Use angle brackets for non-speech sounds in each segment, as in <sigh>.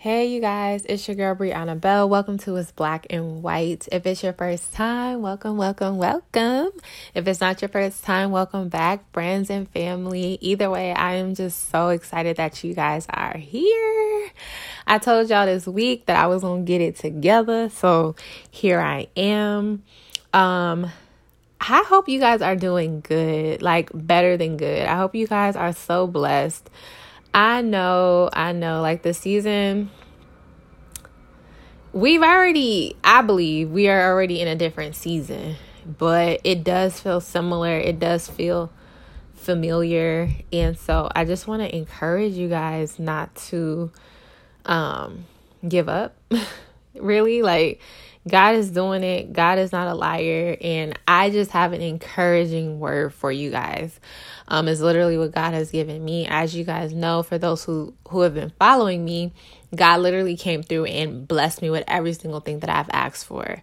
Hey, you guys, it's your girl Brianna Bell. Welcome to It's Black and White. If it's your first time, welcome, welcome, welcome. If it's not your first time, welcome back, friends and family. Either way, I am just so excited that you guys are here. I told y'all this week that I was gonna get it together, so here I am. Um, I hope you guys are doing good, like better than good. I hope you guys are so blessed. I know, I know, like the season, we've already, I believe, we are already in a different season, but it does feel similar. It does feel familiar. And so I just want to encourage you guys not to um, give up. <laughs> really, like, God is doing it. God is not a liar. And I just have an encouraging word for you guys. Um, is literally what God has given me. As you guys know, for those who, who have been following me, God literally came through and blessed me with every single thing that I've asked for.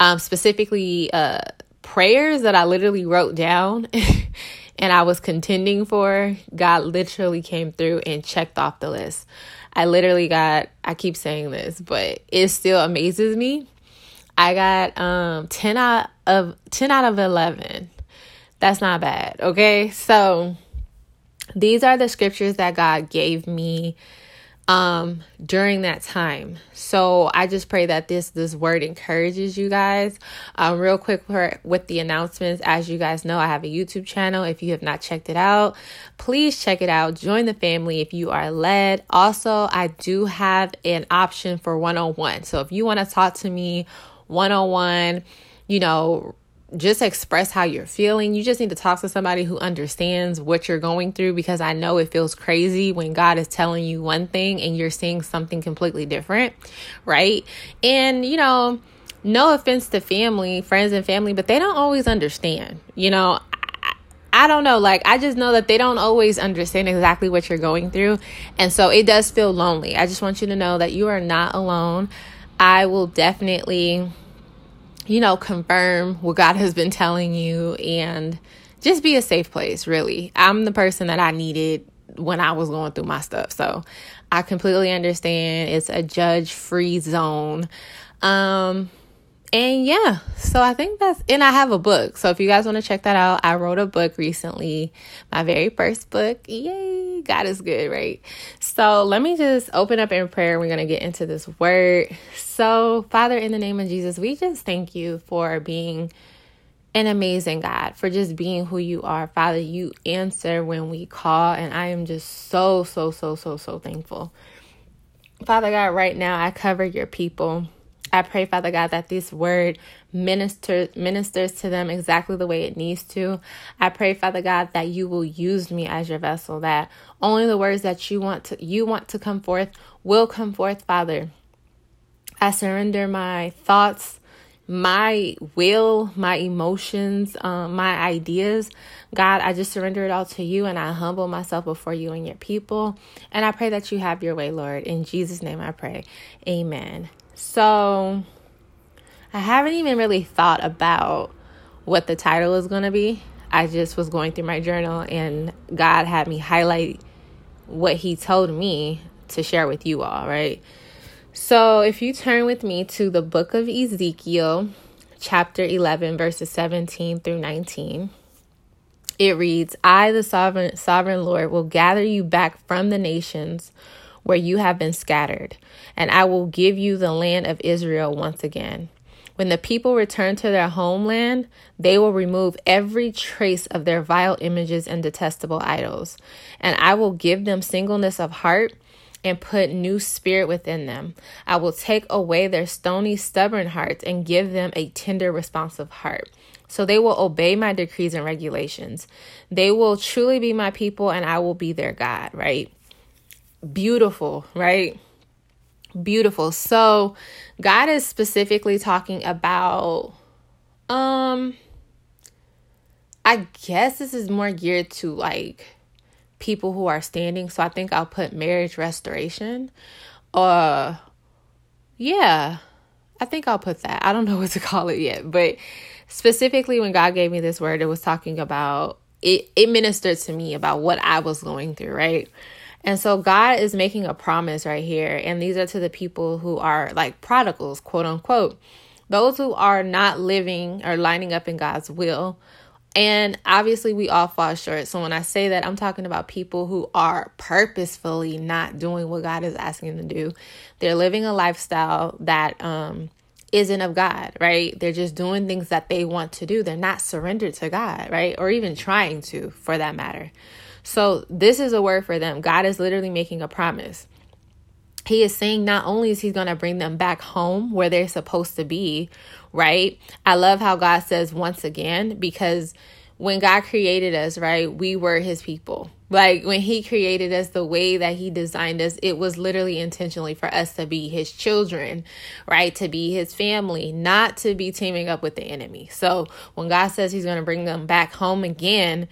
Um, specifically, uh, prayers that I literally wrote down <laughs> and I was contending for, God literally came through and checked off the list. I literally got, I keep saying this, but it still amazes me I got um 10 out of 10 out of 11. That's not bad, okay? So these are the scriptures that God gave me um during that time. So I just pray that this this word encourages you guys. Um real quick for, with the announcements as you guys know I have a YouTube channel if you have not checked it out. Please check it out. Join the family if you are led. Also, I do have an option for 101. So if you want to talk to me one on one, you know, just express how you're feeling. You just need to talk to somebody who understands what you're going through because I know it feels crazy when God is telling you one thing and you're seeing something completely different, right? And, you know, no offense to family, friends, and family, but they don't always understand. You know, I, don't know. Like, I just know that they don't always understand exactly what you're going through. And so it does feel lonely. I just want you to know that you are not alone. I will definitely you know, confirm what God has been telling you and just be a safe place, really. I'm the person that I needed when I was going through my stuff. So I completely understand. It's a judge free zone. Um, and yeah, so I think that's, and I have a book. So if you guys want to check that out, I wrote a book recently, my very first book. Yay, God is good, right? So let me just open up in prayer. We're going to get into this word. So, Father, in the name of Jesus, we just thank you for being an amazing God, for just being who you are. Father, you answer when we call, and I am just so, so, so, so, so thankful. Father God, right now I cover your people I pray, Father God, that this word ministers ministers to them exactly the way it needs to. I pray, Father God, that you will use me as your vessel, that only the words that you want to you want to come forth will come forth, Father. I surrender my thoughts, my will, my emotions, um, my ideas. God, I just surrender it all to you and I humble myself before you and your people. And I pray that you have your way, Lord. In Jesus' name I pray. Amen. So I haven't even really thought about what the title is going to be. I just was going through my journal and God had me highlight what He told me to share with you all, right? So if you turn with me to the book of Ezekiel, chapter 11, verses 17 through 19. It reads, I, the sovereign, sovereign Lord, will gather you back from the nations where you have been scattered, and I will give you the land of Israel once again. When the people return to their homeland, they will remove every trace of their vile images and detestable idols, and I will give them singleness of heart and put new spirit within them. I will take away their stony, stubborn hearts and give them a tender, responsive heart. So they will obey my decrees and regulations. They will truly be my people, and I will be their God, right? beautiful, right? Beautiful. So, God is specifically talking about um I guess this is more geared to like people who are standing, so I think I'll put marriage restoration. Uh yeah. I think I'll put that. I don't know <laughs> what to call it yet, but specifically when God gave me this word, it was talking about it it ministered to me about what I was going through, right? And so God is making a promise right here. And these are to the people who are like prodigals, quote unquote. Those who are not living or lining up in God's will. And obviously, we all fall short. So, when I say that, I'm talking about people who are purposefully not doing what God is asking them to do. They're living a lifestyle that um, isn't of God, right? They're just doing things that they want to do. They're not surrendered to God, right? Or even trying to, for that matter. So, this is a word for them. God is literally making a promise. He is saying not only is he going to bring them back home where they're supposed to be, right? I love how God says once again, because when God created us, right, we were his people. Like when he created us, the way that he designed us, it was literally intentionally for us to be his children, right? To be his family, not to be teaming up with the enemy. So when God says he's going to bring them back home again,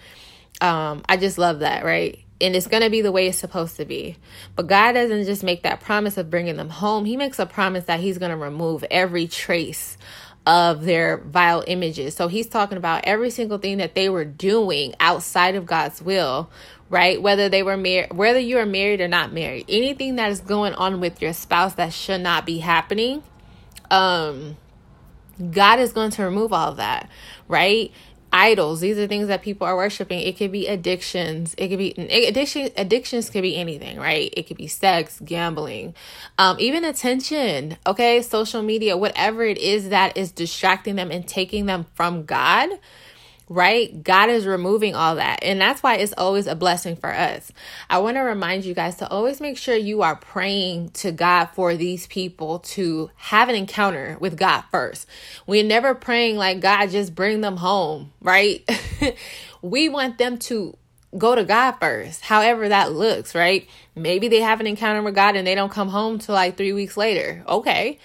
um, I just love that, right? And it's going to be the way it's supposed to be. But God doesn't just make that promise of bringing them home. He makes a promise that He's going to remove every trace of their vile images. So He's talking about every single thing that they were doing outside of God's will, right? Whether they were married, whether you are married or not married, anything that is going on with your spouse that should not be happening, um, God is going to remove all that, right? Idols. These are things that people are worshiping. It could be addictions. It could be addiction addictions could be anything right? It could be sex gambling um, even attention okay? Social media whatever it is that is distracting them and taking them from god right? God is removing all that. And that's why it's always a blessing for us. I want to remind you guys to always make sure you are praying to God for these people to have an encounter with God first. We're never praying like, God, just bring them home, right? <laughs> we want them to go to God first, however that looks, right? Maybe they have an encounter with God and they don't come home till like three weeks later. Okay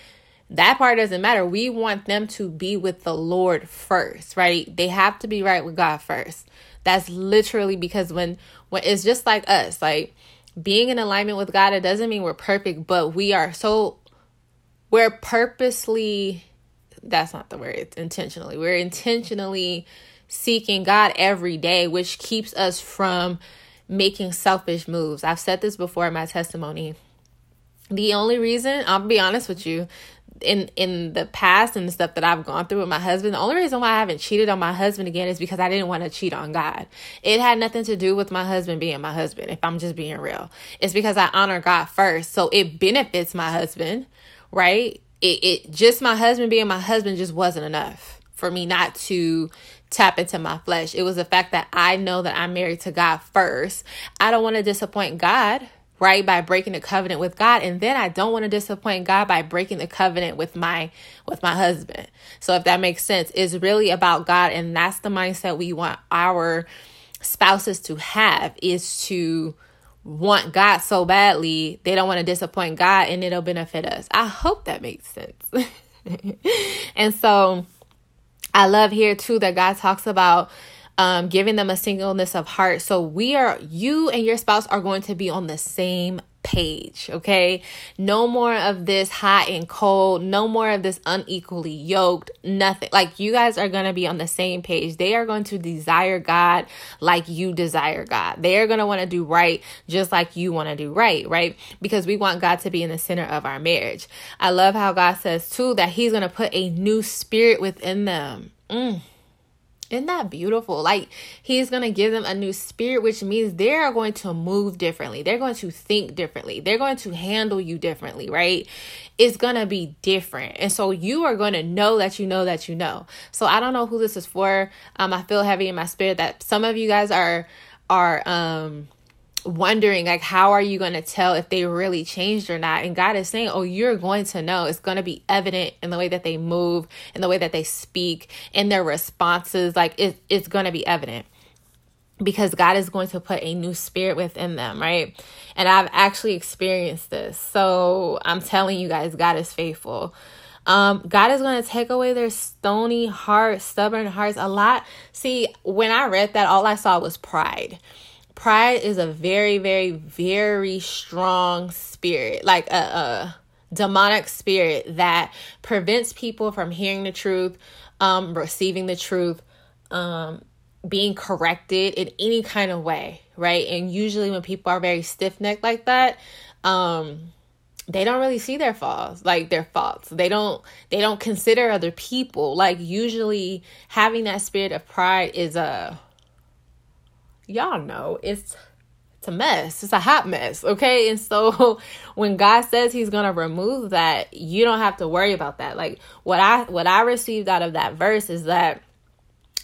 that part doesn't matter. We want them to be with the Lord first, right? They have to be right with God first. That's literally because when when it's just like us, like being in alignment with God, it doesn't mean we're perfect, but we are so we're purposely that's not the word, it's intentionally. We're intentionally seeking God every day, which keeps us from making selfish moves. I've said this before in my testimony. The only reason, I'll be honest with you, in in the past and the stuff that I've gone through with my husband, the only reason why I haven't cheated on my husband again is because I didn't want to cheat on God. It had nothing to do with my husband being my husband, if I'm just being real. It's because I honor God first. So it benefits my husband, right? It it just my husband being my husband just wasn't enough for me not to tap into my flesh. It was the fact that I know that I'm married to God first. I don't want to disappoint God right by breaking the covenant with God and then I don't want to disappoint God by breaking the covenant with my with my husband. So if that makes sense, it's really about God and that's the mindset we want our spouses to have is to want God so badly, they don't want to disappoint God and it'll benefit us. I hope that makes sense. <laughs> and so I love here too that God talks about um, giving them a singleness of heart. So we are, you and your spouse are going to be on the same page, okay? No more of this hot and cold, no more of this unequally yoked, nothing. Like you guys are going to be on the same page. They are going to desire God like you desire God. They are going to want to do right just like you want to do right, right? Because we want God to be in the center of our marriage. I love how God says too that He's going to put a new spirit within them. Mm. Isn't that beautiful? Like, he's going to give them a new spirit, which means they are going to move differently. They're going to think differently. They're going to handle you differently, right? It's going to be different. And so you are going to know that you know that you know. So I don't know who this is for. Um, I feel heavy in my spirit that some of you guys are, are, um, wondering like how are you going to tell if they really changed or not? And god is saying oh you're going to know. It's going to be evident in the way that they move in the way that they speak in their responses. Like it, it's going to be evident because god is going to put a new spirit within them right? And i've actually experienced this. So i'm telling you guys god is faithful. Um, God is going to take away their stony heart, stubborn hearts. A lot. See, when I read that, all I saw was pride pride is a very very very strong spirit like a, a demonic spirit that prevents people from hearing the truth um receiving the truth um being corrected in any kind of way, right? And usually when people are very stiff necked like that, um, they don't really see their faults like their faults they don't they don't consider other people like usually having that spirit of pride is a y'all know it's it's a mess. It's a hot mess okay? And so <laughs> when god says he's gonna remove that you don't have to worry about that. Like what i what i received out of that verse is that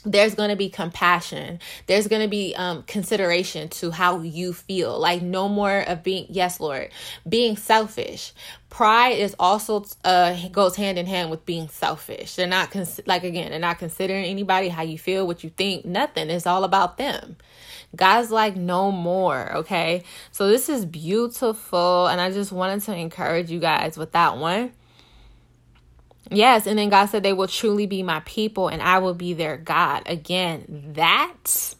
there's going to be compassion there's going to be um, consideration to how you feel like no more of being yes lord being selfish pride is also uh goes hand in hand with being selfish they're not cons- like again they're not considering anybody how you feel what you think nothing it's all about them God's like, no more. Okay. So this is beautiful. And I just wanted to encourage you guys with that one. Yes, and then God said they will truly be my people and I will be their God. Again, that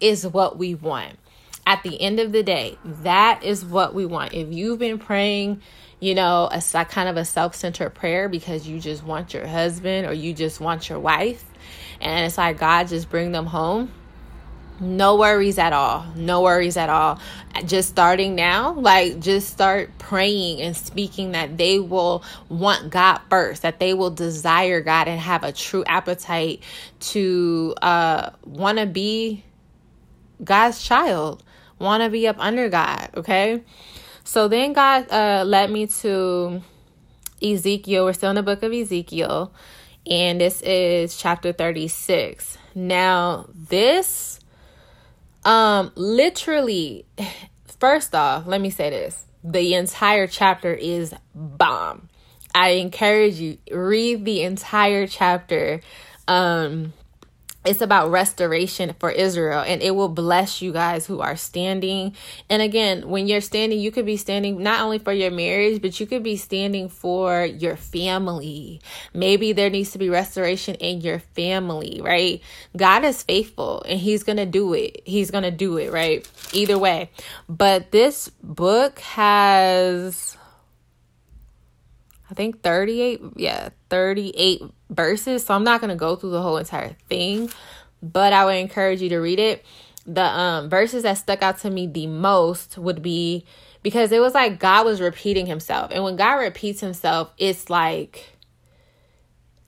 is what we want. At the end of the day, that is what we want. If you've been praying, you know, a kind of a self-centered prayer because you just want your husband or you just want your wife and it's like God just bring them home no worries at all. No worries at all. Just starting now, like just start praying and speaking that they will want God first, that they will desire God and have a true appetite to uh want to be God's child, want to be up under God, okay? So then God uh led me to Ezekiel. We're still in the book of Ezekiel, and this is chapter 36. Now, this um, literally, first off, let me say this. The entire chapter is bomb. I encourage you read the entire chapter. Um it's about restoration for Israel and it will bless you guys who are standing. And again, when you're standing, you could be standing not only for your marriage, but you could be standing for your family. Maybe there needs to be restoration in your family, right? God is faithful and he's going to do it. He's going to do it, right? Either way. But this book has I think 38, yeah, 38 verses. So I'm not going to go through the whole entire thing, but I would encourage you to read it. The um verses that stuck out to me the most would be because it was like God was repeating himself. And when God repeats himself, it's like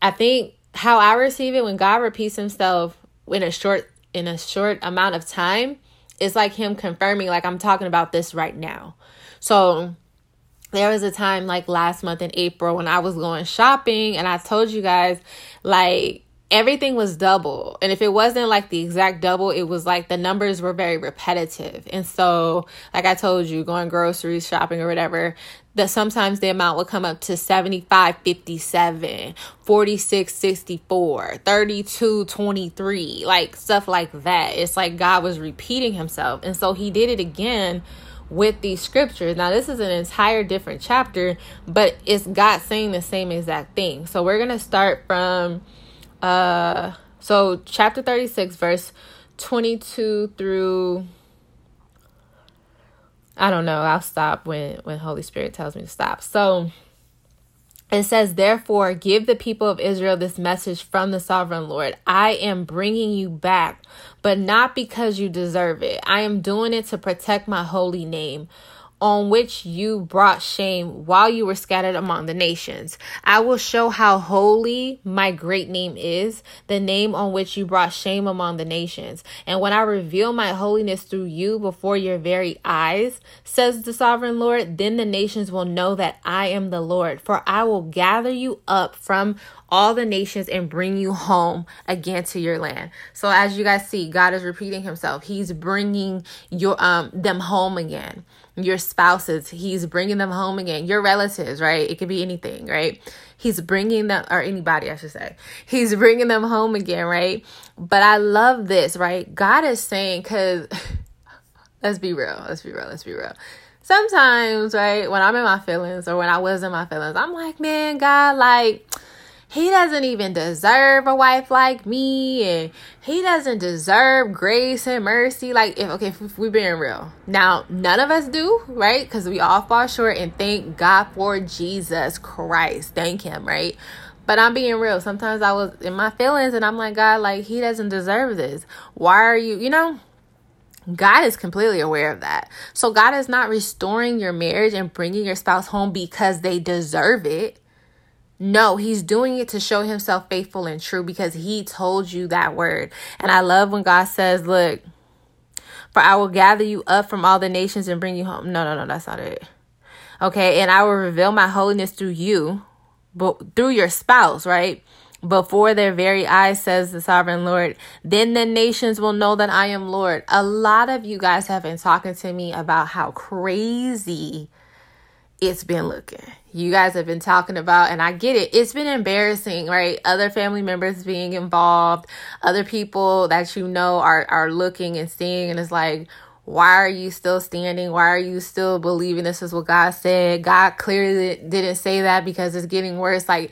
I think how I receive it when God repeats himself in a short in a short amount of time, it's like him confirming like I'm talking about this right now. So there was a time like last month in April when I was going shopping and I told you guys like everything was double. And if it wasn't like the exact double, it was like the numbers were very repetitive. And so, like I told you, going groceries shopping or whatever, that sometimes the amount would come up to 75 57 46 64 32 23 like stuff like that it's like god was repeating himself and so he did it again with these scriptures. Now, this is an entire different chapter, but it's God saying the same exact thing. So we're gonna start from uh so chapter 36, verse 22 through I don't know, I'll stop when when Holy Spirit tells me to stop. So it says, Therefore, give the people of Israel this message from the sovereign Lord I am bringing you back, but not because you deserve it. I am doing it to protect my holy name on which you brought shame while you were scattered among the nations. I will show how holy my great name is, the name on which you brought shame among the nations. And when I reveal my holiness through you before your very eyes, says the sovereign Lord, then the nations will know that I am the Lord, for I will gather you up from all the nations and bring you home again to your land. So as you guys see, God is repeating himself. He's bringing your um them home again your spouses. He's bringing them home again. Your relatives, right? It could be anything, right? He's bringing them, or anybody, I should say. He's bringing them home again, right? But I love this, right? God is saying, because <laughs> let's be real, let's be real, let's be real. Sometimes, right, when I'm in my feelings or when I was in my feelings, I'm like, man, God, like, he doesn't even deserve a wife like me and he doesn't deserve grace and mercy like if okay if we're being real now none of us do right because we all fall short and thank god for jesus christ thank him right But I'm being real. Sometimes I was in my feelings and I'm like, God, like, he doesn't deserve this. Why are you, you know? God is completely aware of that. So God is not restoring your marriage and bringing your spouse home because they deserve it. No, he's doing it to show himself faithful and true because he told you that word. And I love when God says, Look, for I will gather you up from all the nations and bring you home. No, no, no, that's not it. Okay, and I will reveal my holiness through you, but through your spouse, right? Before their very eyes, says the sovereign Lord. Then the nations will know that I am Lord. A lot of you guys have been talking to me about how crazy it's been looking. You guys have been talking about, and I get it, it's been embarrassing, right? Other family members being involved, other people that you know are, are looking and seeing, and it's like, why are you still standing? Why are you still believing this is what God said? God clearly didn't say that because it's getting worse. Like,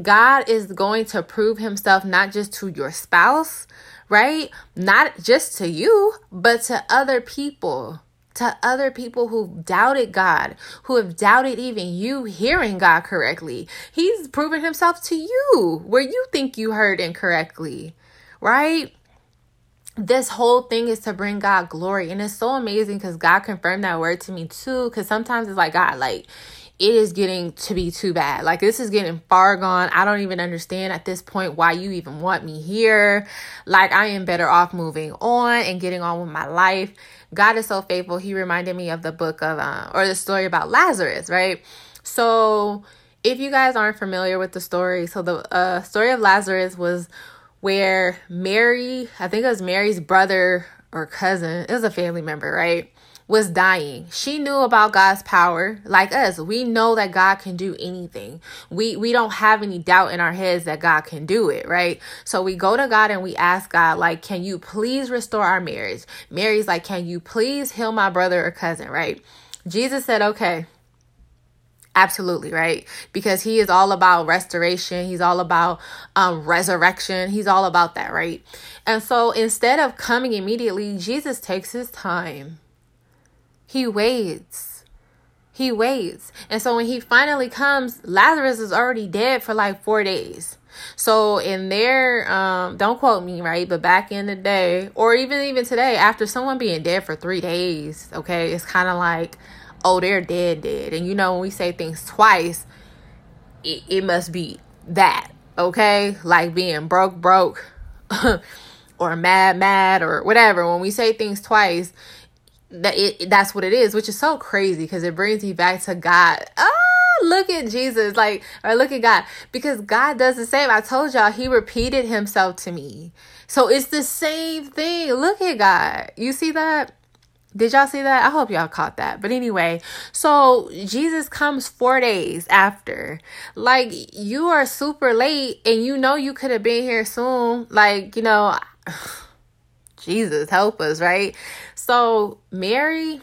God is going to prove himself not just to your spouse, right? Not just to you, but to other people to other people who doubted God, who have doubted even you hearing God correctly. He's proven himself to you where you think you heard incorrectly, right? This whole thing is to bring God glory. And it's so amazing because God confirmed that word to me too. Because sometimes it's like, God, like, it is getting to be too bad. Like this is getting far gone. I don't even understand at this point why you even want me here. Like I am better off moving on and getting on with my life. God is so faithful. He reminded me of the book of uh, or the story about Lazarus, right? So if you guys aren't familiar with the story, so the uh, story of Lazarus was where Mary, I think it was Mary's brother or cousin, it was a family member, right? Was dying. She knew about God's power. Like us, we know that God can do anything. We we don't have any doubt in our heads that God can do it, right? So we go to God and we ask God like, "Can you please restore our marriage?" Mary's like, "Can you please heal my brother or cousin?" right? Jesus said, "Okay." Absolutely, right? Because he is all about restoration. He's all about um, resurrection. He's all about that, right? And so instead of coming immediately, Jesus takes his time he waits. He waits. And so when he finally comes, Lazarus is already dead for like four days. So in there, um, don't quote me, right? But back in the day, or even even today, after someone being dead for three days, okay, it's kind of like, oh, they're dead, dead. And you know, when we say things twice, it, it must be that, okay? Like being broke, broke, <laughs> or mad, mad, or whatever. When we say things twice, that it that's what it is, which is so crazy because it brings me back to God. Oh, look at Jesus, like or look at God because God does the same. I told y'all He repeated Himself to me, so it's the same thing. Look at God. You see that? Did y'all see that? I hope y'all caught that. But anyway, so Jesus comes four days after. Like, you are super late and you know you could have been here soon. Like, you know, <sighs> Jesus, help us, right? So, Mary,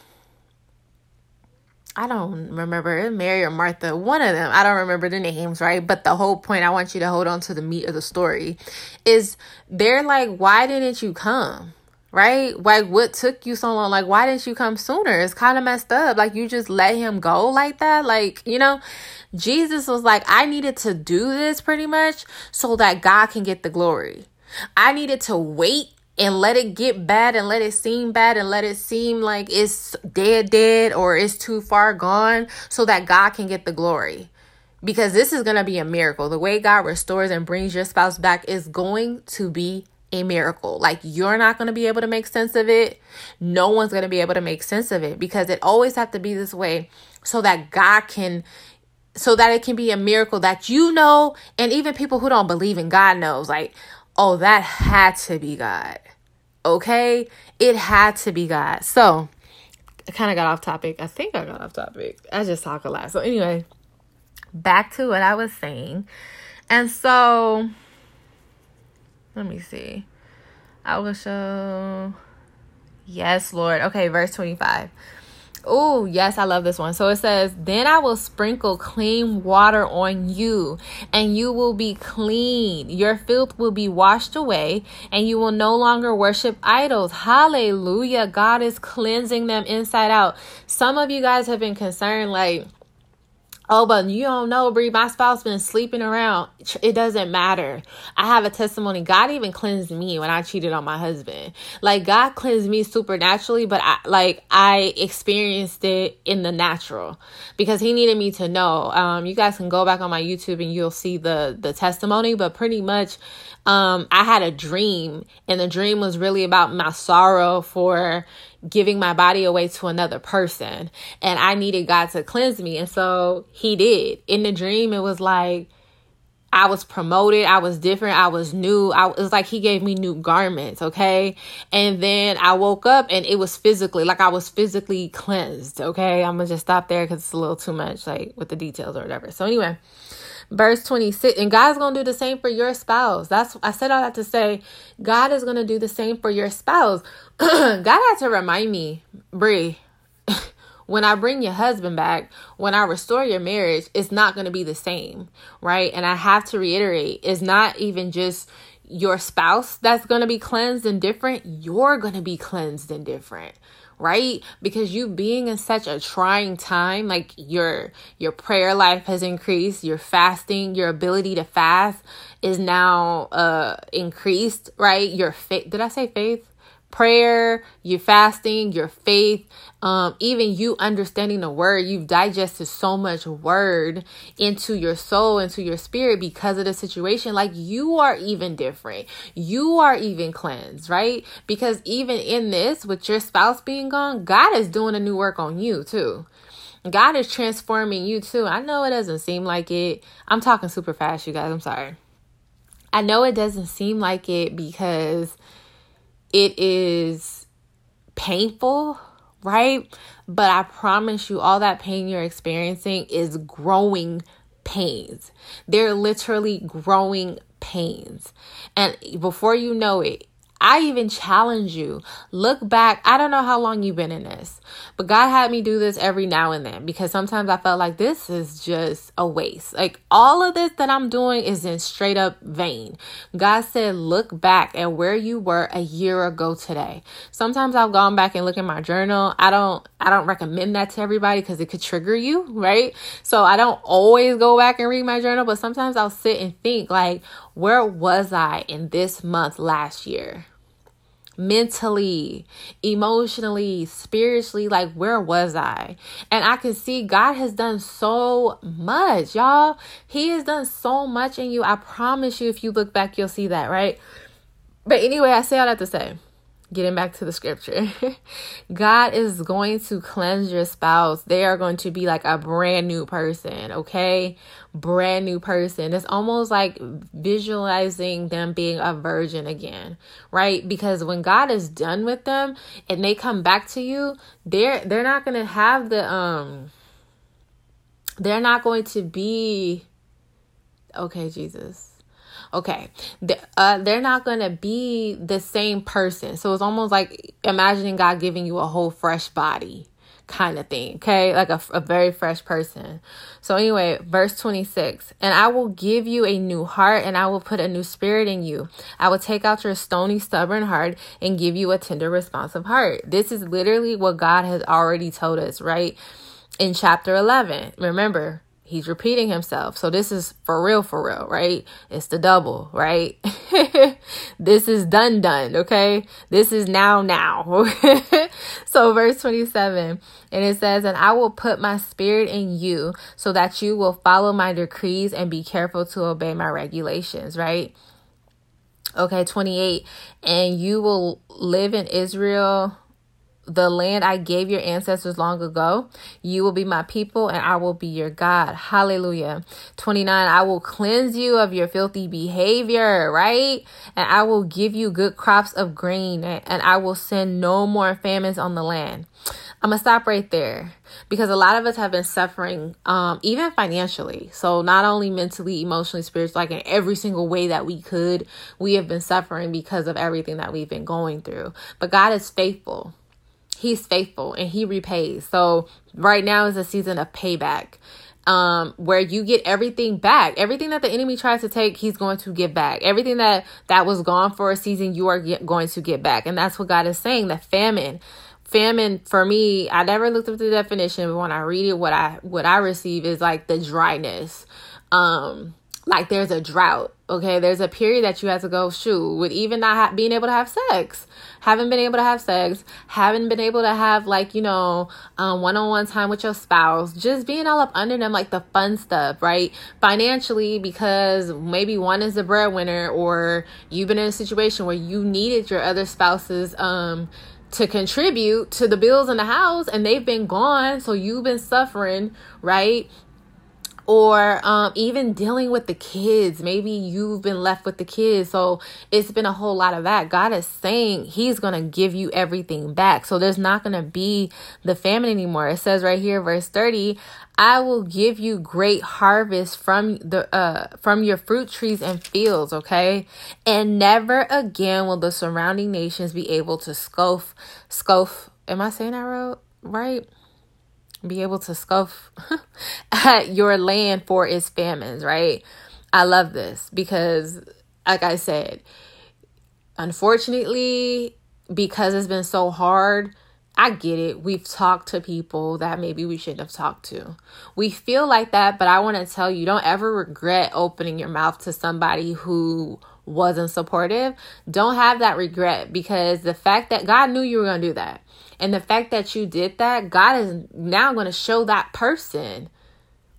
I don't remember Mary or Martha, one of them. I don't remember the names, right? But the whole point, I want you to hold on to the meat of the story, is they're like, why didn't you come? Right? Like, what took you so long? Like, why didn't you come sooner? It's kind of messed up. Like, you just let him go like that. Like, you know, Jesus was like, I needed to do this pretty much so that God can get the glory. I needed to wait and let it get bad and let it seem bad and let it seem like it's dead, dead or it's too far gone so that God can get the glory. Because this is going to be a miracle. The way God restores and brings your spouse back is going to be a miracle. Like you're not going to be able to make sense of it. No one's going to be able to make sense of it because it always have to be this way so that God can so that it can be a miracle that you know and even people who don't believe in God knows like oh that had to be God. Okay? It had to be God. So, I kind of got off topic. I think I got off topic. I just talk a lot. So, anyway, back to what I was saying. And so, let me see. I will show. Yes, Lord. Okay, verse 25. Oh, yes, I love this one. So it says, Then I will sprinkle clean water on you, and you will be clean. Your filth will be washed away, and you will no longer worship idols. Hallelujah. God is cleansing them inside out. Some of you guys have been concerned, like, Oh, but you don't know, Brie. My spouse been sleeping around. It doesn't matter. I have a testimony. God even cleansed me when I cheated on my husband. Like God cleansed me supernaturally, but I like I experienced it in the natural because He needed me to know. Um, you guys can go back on my YouTube and you'll see the the testimony. But pretty much, um, I had a dream, and the dream was really about my sorrow for giving my body away to another person. And I needed God to cleanse me. And so He did. In the dream, it was like, I was promoted. I was different. I was new. I was like he gave me new garments. Okay. And then I woke up and it was physically like I was physically cleansed. Okay. I'm going to just stop there because it's a little too much, like with the details or whatever. So, anyway, verse 26 and god's gonna do the same for your spouse. That's i said all that to say god is gonna do the same for your spouse. <clears throat> God had to remind me brie <laughs> when i bring your husband back when i restore your marriage it's not gonna be the same right? And i have to reiterate it's not even just your spouse that's gonna be cleansed and different. You're gonna be cleansed and different right? Because you being in such a trying time like your your prayer life has increased your fasting your ability to fast is now uh increased right? Your faith did i say faith prayer, your fasting, your faith, um, even you understanding the word, you've digested so much word into your soul, into your spirit because of the situation. Like you are even different. You are even cleansed, right? Because even in this, with your spouse being gone, God is doing a new work on you too. God is transforming you too. I know it doesn't seem like it. I'm talking super fast, you guys. I'm sorry. I know it doesn't seem like it because it is painful, right? But I promise you, all that pain you're experiencing is growing pains. They're literally growing pains. And before you know it, I even challenge you. Look back. I don't know how long you've been in this, but God had me do this every now and then because sometimes I felt like this is just a waste. Like all of this that I'm doing is in straight up vain. God said, look back at where you were a year ago today. Sometimes I've gone back and look at my journal. I don't, I don't recommend that to everybody because it could trigger you, right? So I don't always go back and read my journal, but sometimes I'll sit and think like, where was I in this month last year? Mentally, emotionally, spiritually. Like, where was I? And I can see God has done so much, y'all. He has done so much in you. I promise you, if you look back, you'll see that, right? But anyway, I say all that to say getting back to the scripture, <laughs> God is going to cleanse your spouse. They are going to be like a brand new person, okay? Brand new person. It's almost like visualizing them being a virgin again, right? Because when God is done with them and they come back to you, they're they're not going to have the um they're not going to be okay, Jesus okay uh, they're not going to be the same person. So it's almost like imagining god giving you a whole fresh body kind of thing okay? Like a, a very fresh person. So anyway verse 26 and i will give you a new heart and i will put a new spirit in you. I will take out your stony stubborn heart and give you a tender responsive heart. This is literally what god has already told us right? In chapter 11 remember he's repeating himself. So this is for real, for real, right? It's the double, right? <laughs> this is done, done, okay? This is now, now. <laughs> so verse 27, and it says, And I will put my spirit in you so that you will follow my decrees and be careful to obey my regulations, right? Okay, 28, and you will live in Israel the land I gave your ancestors long ago. You will be my people and I will be your God. Hallelujah. 29. I will cleanse you of your filthy behavior, right? And I will give you good crops of grain and I will send no more famines on the land. I'm gonna stop right there because a lot of us have been suffering, um, even financially. So not only mentally, emotionally, spiritually, like in every single way that we could, we have been suffering because of everything that we've been going through. But God is faithful he's faithful and he repays. So right now is a season of payback. Um, where you get everything back. Everything that the enemy tries to take, he's going to get back. Everything that that was gone for a season, you are get, going to get back. And that's what God is saying. The famine famine for me, I never looked up the definition, but when I read it, what I what I receive is like the dryness. Um, like there's a drought. Okay, there's a period that you have to go shoot with even not ha- being able to have sex, haven't been able to have sex, haven't been able to have like you know um, one-on-one time with your spouse, just being all up under them like the fun stuff, right? Financially, because maybe one is the breadwinner, or you've been in a situation where you needed your other spouse's um to contribute to the bills in the house and they've been gone so you've been suffering right or um, even dealing with the kids. Maybe you've been left with the kids. So it's been a whole lot of that. God is saying He's going to give you everything back. So there's not going to be the famine anymore. It says right here, verse 30, I will give you great harvest from the uh from your fruit trees and fields, okay? And never again will the surrounding nations be able to scoff scoff. Am I saying that right? Be able to scoff <laughs> at your land for its famines, right? I love this because, like I said, unfortunately, because it's been so hard, I get it. We've talked to people that maybe we shouldn't have talked to. We feel like that, but I want to tell you don't ever regret opening your mouth to somebody who wasn't supportive. Don't have that regret because the fact that God knew you were going to do that. And the fact that you did that, God is now going to show that person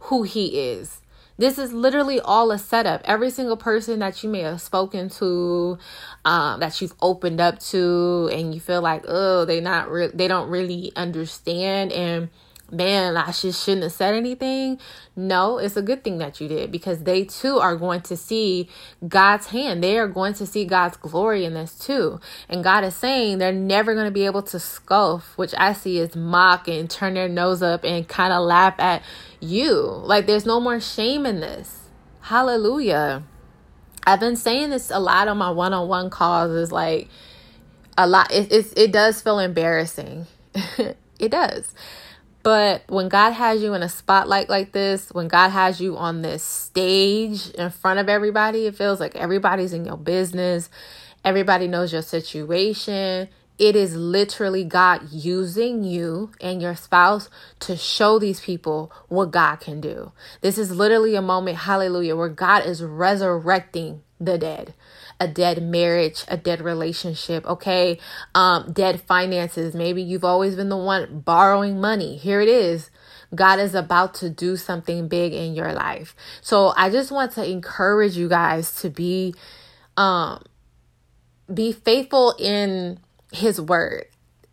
who he is. This is literally all a setup. Every single person that you may have spoken to, um, that you've opened up to, and you feel like, oh, they not re- they don't really understand, and man, I just shouldn't have said anything. No, it's a good thing that you did because they too are going to see God's hand. They are going to see God's glory in this too. And God is saying they're never going to be able to scoff, which I see as mock and turn their nose up and kind of laugh at you. Like there's no more shame in this. Hallelujah. I've been saying this a lot on my one on one calls, is like a lot, it, it, it does feel embarrassing. <laughs> it does but when God has you in a spotlight like this, when God has you on this stage in front of everybody, it feels like everybody's in your business. Everybody knows your situation. It is literally God using you and your spouse to show these people what God can do. This is literally a moment, hallelujah, where God is resurrecting the dead a dead marriage, a dead relationship, okay? Um, dead finances. Maybe you've always been the one borrowing money. Here it is. God is about to do something big in your life. So I just want to encourage you guys to be um be faithful in his word.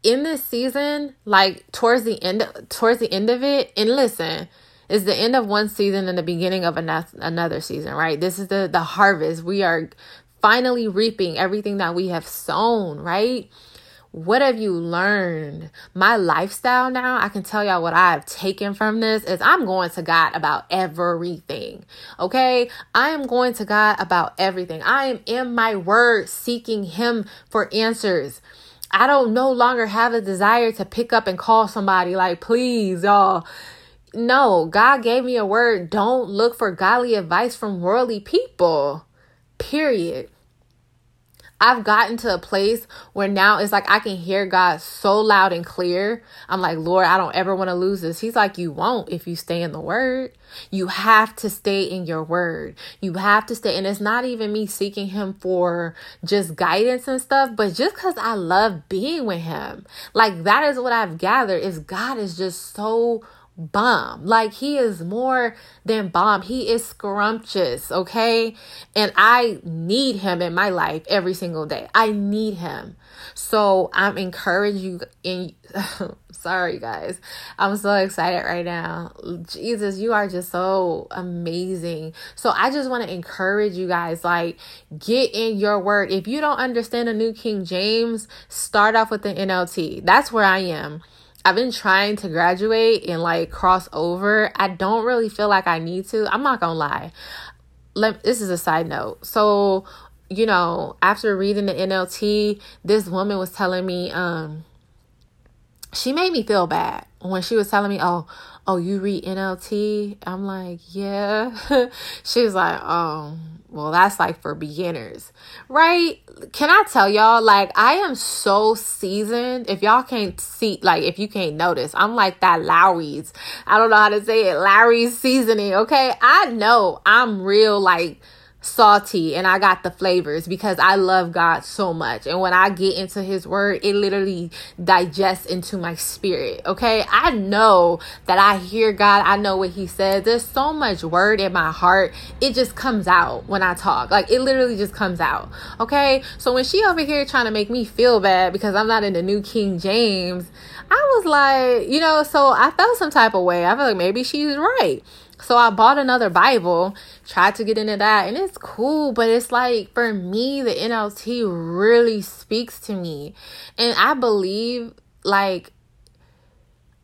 In this season, like towards the end towards the end of it, and listen, it's the end of one season and the beginning of another season, right? This is the the harvest. We are finally reaping everything that we have sown, right? What have you learned? My lifestyle now, I can tell y'all what I've taken from this is I'm going to God about everything. Okay? I am going to God about everything. I am in my word seeking Him for answers. I don't no longer have a desire to pick up and call somebody like, please, y'all. No, God gave me a word. Don't look for godly advice from worldly people. Period. I've gotten to a place where now it's like I can hear God so loud and clear. I'm like, Lord, I don't ever want to lose this. He's like, You won't if you stay in the word. You have to stay in your word. You have to stay. And it's not even me seeking Him for just guidance and stuff, but just because I love being with Him. Like, that is what I've gathered is God is just so bomb. Like he is more than bomb. He is scrumptious, okay? And I need him in my life every single day. I need him. So I'm encouraging you in <laughs> sorry guys. I'm so excited right now. Jesus, you are just so amazing. So I just want to encourage you guys like get in your word. If you don't understand the New King James, start off with the NLT. That's where I am. I've been trying to graduate and like cross over. I don't really feel like I need to. I'm not gonna lie. Let, this is a side note. So, you know, after reading the NLT, this woman was telling me, um, she made me feel bad when she was telling me, "Oh, oh, you read NLT?" I'm like, "Yeah." <laughs> she was like, "Oh, well, that's like for beginners." Right? Can I tell y'all like I am so seasoned. If y'all can't see like if you can't notice, I'm like that Lawry's. I don't know how to say it. Lawry's seasoning, okay? I know I'm real like salty and I got the flavors because I love God so much. And when I get into his word, it literally digests into my spirit. Okay. I know that I hear God. I know what he says. There's so much word in my heart. It just comes out when I talk. Like it literally just comes out. Okay. So when she over here trying to make me feel bad because I'm not in the new King James, I was like, you know, so I felt some type of way. I feel like maybe she's right. So I bought another Bible, tried to get into that, and it's cool, but it's like for me, the NLT really speaks to me. And I believe, like, <sighs>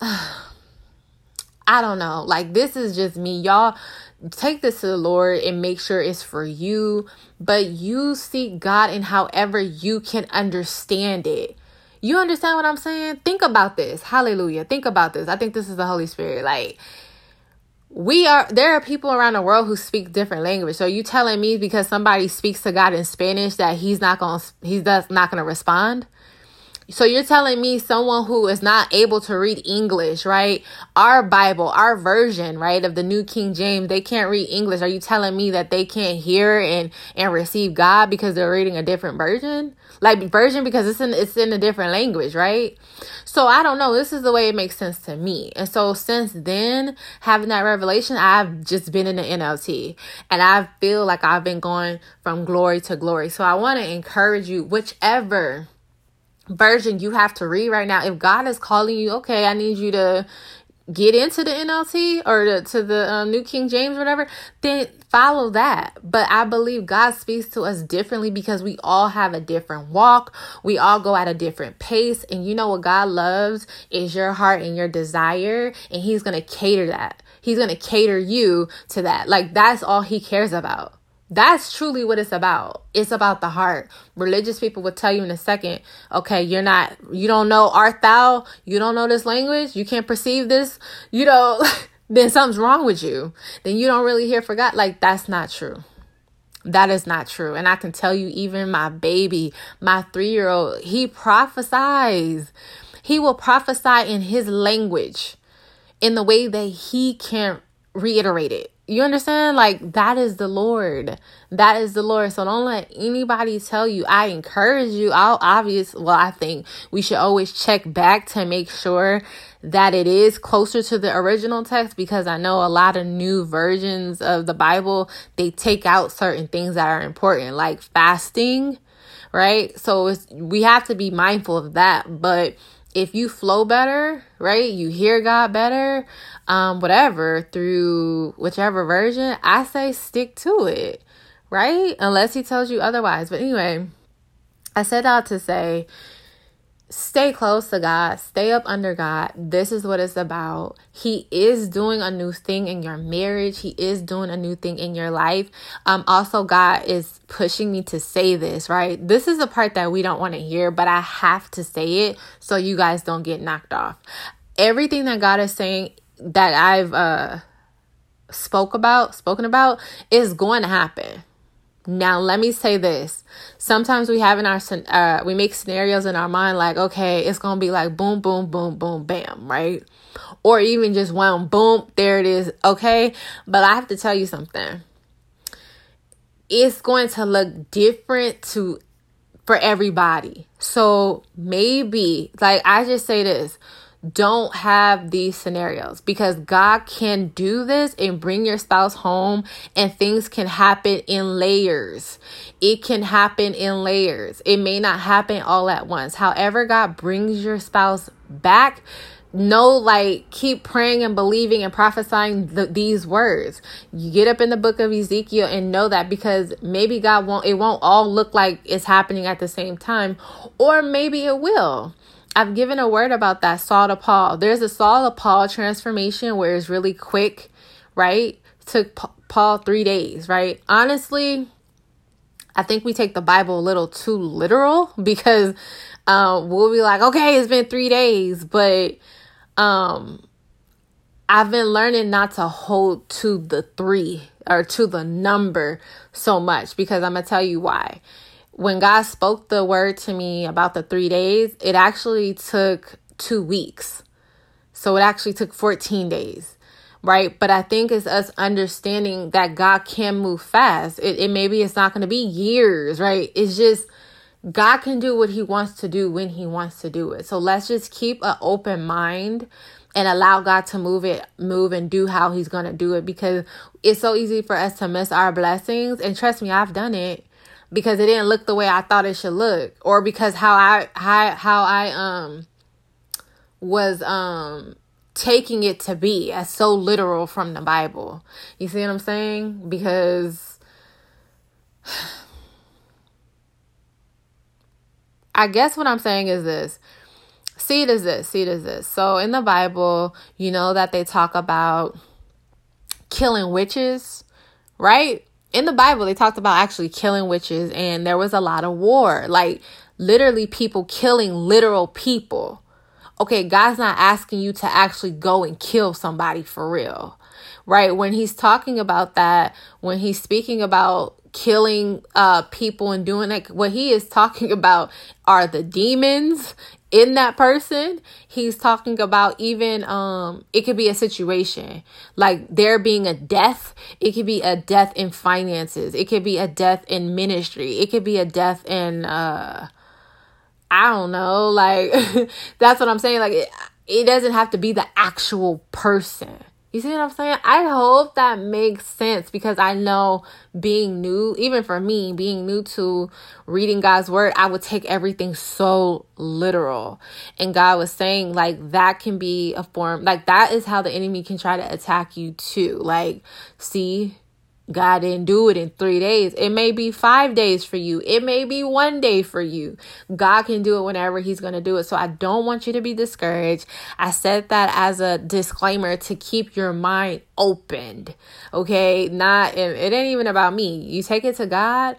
I don't know, like, this is just me. Y'all take this to the Lord and make sure it's for you, but you seek God in however you can understand it. You understand what I'm saying? Think about this. Hallelujah. Think about this. I think this is the Holy Spirit. Like, we are there are people around the world who speak different language so you telling me because somebody speaks to god in spanish that he's not gonna he's not gonna respond so you're telling me someone who is not able to read English, right? Our Bible, our version, right, of the New King James, they can't read English. Are you telling me that they can't hear and and receive God because they're reading a different version? Like version because it's in it's in a different language, right? So I don't know. This is the way it makes sense to me. And so since then, having that revelation, I've just been in the NLT and I feel like I've been going from glory to glory. So I want to encourage you, whichever version you have to read right now. If God is calling you, okay, I need you to get into the NLT or the, to the um, New King James, whatever, then follow that. But I believe God speaks to us differently because we all have a different walk. We all go at a different pace. And you know what God loves is your heart and your desire. And He's to cater that. He's to cater you to that. Like that's all He cares about. That's truly what it's about. It's about the heart. Religious people will tell you in a second, okay, you're not, you don't know art thou, you don't know this language, you can't perceive this, you know, <laughs> then something's wrong with you. Then you don't really hear for God. Like, that's not true. That is not true. And I can tell you, even my baby, my three year old, he prophesies. He will prophesy in his language in the way that he can reiterate it. You understand? Like, that is the Lord. That is the Lord. So don't let anybody tell you. I encourage you. I'll obvious. Well, I think we should always check back to make sure that it is closer to the original text because I know a lot of new versions of the Bible, they take out certain things that are important, like fasting, right? So we have to be mindful of that. But if you flow better, right? You hear God better, um, whatever, through whichever version, I say stick to it, right? Unless he tells you otherwise. But anyway, I said that to say stay close to God, stay up under God. This is what it's about. He is doing a new thing in your marriage. He is doing a new thing in your life. Um also God is pushing me to say this, right? This is the part that we don't want to hear, but I have to say it so you guys don't get knocked off. Everything that God is saying that I've uh spoke about, spoken about is going to happen now, let me say this. Sometimes we have in our, uh, we make scenarios in our mind like, okay, it's going to be like boom, boom, boom, boom, bam, right? Or even just one boom, there it is, okay? But I have to tell you something. It's going to look different to for everybody. So maybe, like I just say this, don't have these scenarios because God can do this and bring your spouse home and things can happen in layers. It can happen in layers. It may not happen all at once. However, God brings your spouse back. No, like keep praying and believing and prophesying the, these words. You get up in the book of Ezekiel and know that because maybe God won't, it won't all look like it's happening at the same time, or maybe it will I've given a word about that Saul to Paul. There's a Saul to Paul transformation where it's really quick, right? Took Paul three days, right? Honestly, I think we take the Bible a little too literal <laughs> because um, we'll be like, okay, it's been three days, but um, I've been learning not to hold to the three or to the number so much because I'm gonna tell you why. When God spoke the word to me about the three days, it actually took two weeks. So it actually took 14 days right? But I think it's us understanding that God can move fast. It, it maybe it's not going to be years, right? It's just God can do what He wants to do when He wants to do it. So let's just keep an open mind and allow God to move it, move and do how He's going to do it because it's so easy for us to miss our blessings. And trust me, I've done it because it didn't look the way I thought it should look, or because how I how how I um was um taking it to be as so literal from the Bible. You see what I'm saying? Because <sighs> I guess what I'm saying is this. Seed is this, seed is this. So in the Bible, you know that they talk about killing witches, right? In the Bible, they talked about actually killing witches, and there was a lot of war. Like literally people killing literal people okay, God's not asking you to actually go and kill somebody for real, right? When he's talking about that, when he's speaking about killing uh people and doing it, what he is talking <laughs> about are the demons in that person he's talking about even um it could be a situation like there being a death it could be a death in finances it could be a death in ministry it could be a death in uh I don't know. <laughs> Like, <laughs> that's what I'm saying. Like, it, it doesn't have to be the actual person. You see what I'm saying? I hope that makes sense because I know being new, even for me, being new to reading God's word, I would take everything so literal. And God was saying, like, that can be a form, like, that is how the enemy can try to attack you too. Like, see, God didn't do it in three days. It may be five days for you. It may be one day for you. God can do it whenever He's going to do it. So I don't want you to be discouraged. I said that as a disclaimer to keep your mind opened. Okay. Not, it ain't even about me. You take it to God,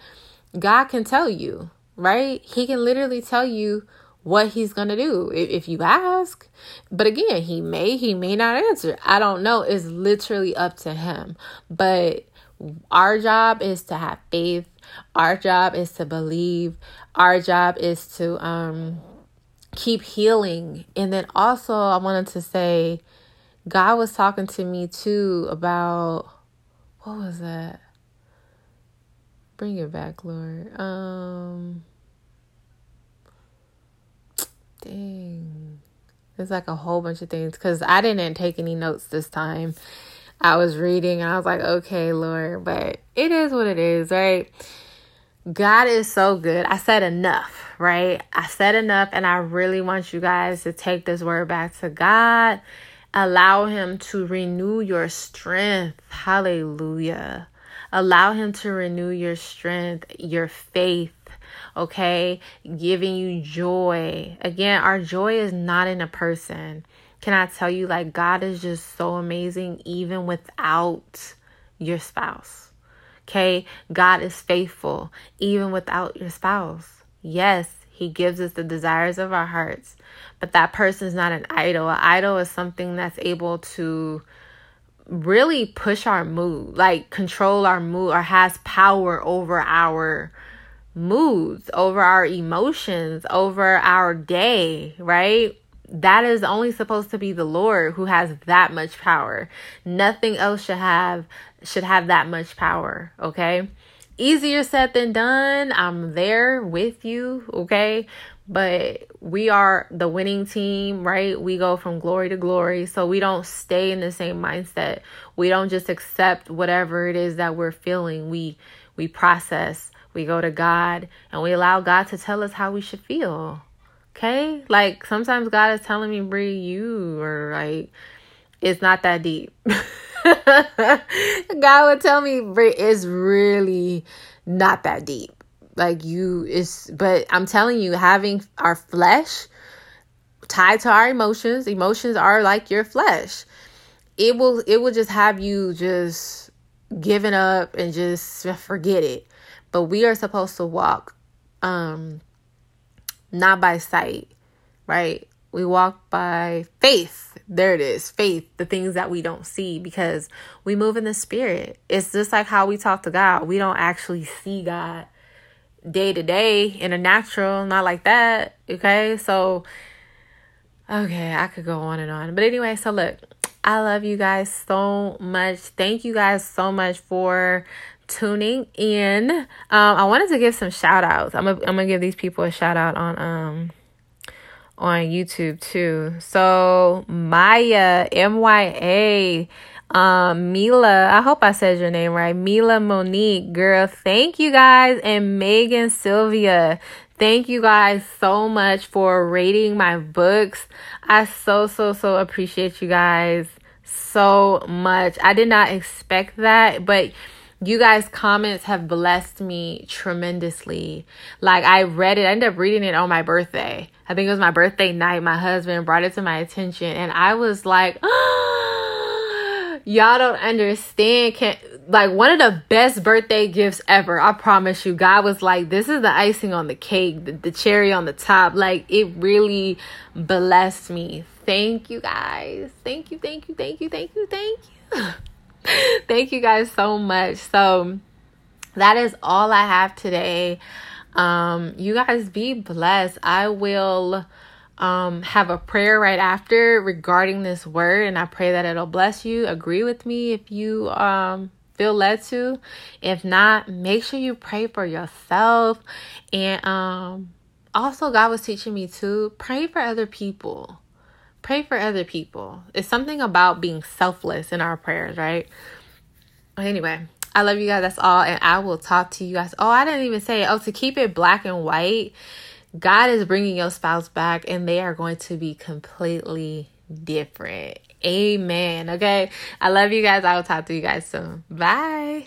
God can tell you, right? He can literally tell you what he's going to do if you ask. But again, he may, he may not answer. I don't know. It's literally up to him. But our job is to have faith. Our job is to believe. Our job is to um keep healing. And then also I wanted to say God was talking to me too about what was that? Bring it back, Lord. Um dang. There's like a whole bunch of things cuz I didn't take any notes this time. I was reading and I was like, okay, Lord, but it is what it is, right? God is so good. I said enough, right? I said enough, and I really want you guys to take this word back to God. Allow Him to renew your strength. Hallelujah. Allow Him to renew your strength, your faith, okay? Giving you joy. Again, our joy is not in a person. Can I tell you, like, God is just so amazing, even without your spouse. Okay? God is faithful, even without your spouse. Yes, He gives us the desires of our hearts, but that person is not an idol. An idol is something that's able to really push our mood, like control our mood, or has power over our moods, over our emotions, over our day, right? That is only supposed to be the Lord who has that much power. Nothing else should have should have that much power, okay? Easier said than done. I'm there with you, okay? But we are the winning team, right? We go from glory to glory. So we don't stay in the same mindset. We don't just accept whatever it is that we're feeling. We we process. We go to God and we allow God to tell us how we should feel. Okay? Like sometimes God is telling me, Brie, you or like it's not that deep. <laughs> God would tell me, Brie, it's really not that deep. Like you is but I'm telling you, having our flesh tied to our emotions, emotions are like your flesh. It will it will just have you just giving up and just forget it. but we are supposed to walk um not by sight, right? We walk by faith. There it is, faith, the things that we don't see because we move in the spirit. It's just like how we talk to God. We don't actually see God day to day in a natural, not like that. Okay. So, okay, I could go on and on. But anyway, so look, I love you guys so much. Thank you guys so much for tuning in. Um, I wanted to give some shout outs. I'm gonna I'm gonna give these people a shout out on um on YouTube too. So Maya M Y A um Mila, I hope I said your name right. Mila Monique, girl, thank you guys and Megan Sylvia. Thank you guys so much for rating my books. I so so so appreciate you guys so much. I did not expect that, but you guys' comments have blessed me tremendously. Like I read it, I ended up reading it on my birthday. I think it was my birthday night. My husband brought it to my attention, and I was like, <gasps> "Y'all don't understand." Can like one of the best birthday gifts ever. I promise you. God was like, "This is the icing on the cake, the, the cherry on the top." Like it really blessed me. Thank you guys. Thank you. Thank you. Thank you. Thank you. Thank you. <laughs> <laughs> Thank you guys so much. So that is all I have today. Um, you guys be blessed. I will um have a prayer right after regarding this word and I pray that it'll bless you. Agree with me if you um feel led to. If not, make sure you pray for yourself and um also God was teaching me to pray for other people pray for other people. It's something about being selfless in our prayers, right? Anyway, I love you guys. That's all. And I will talk to you guys. Oh, I didn't even say, oh, to keep it black and white, God is bringing your spouse back and they are going to be completely different. Amen. Okay. I love you guys. I will talk to you guys soon. Bye.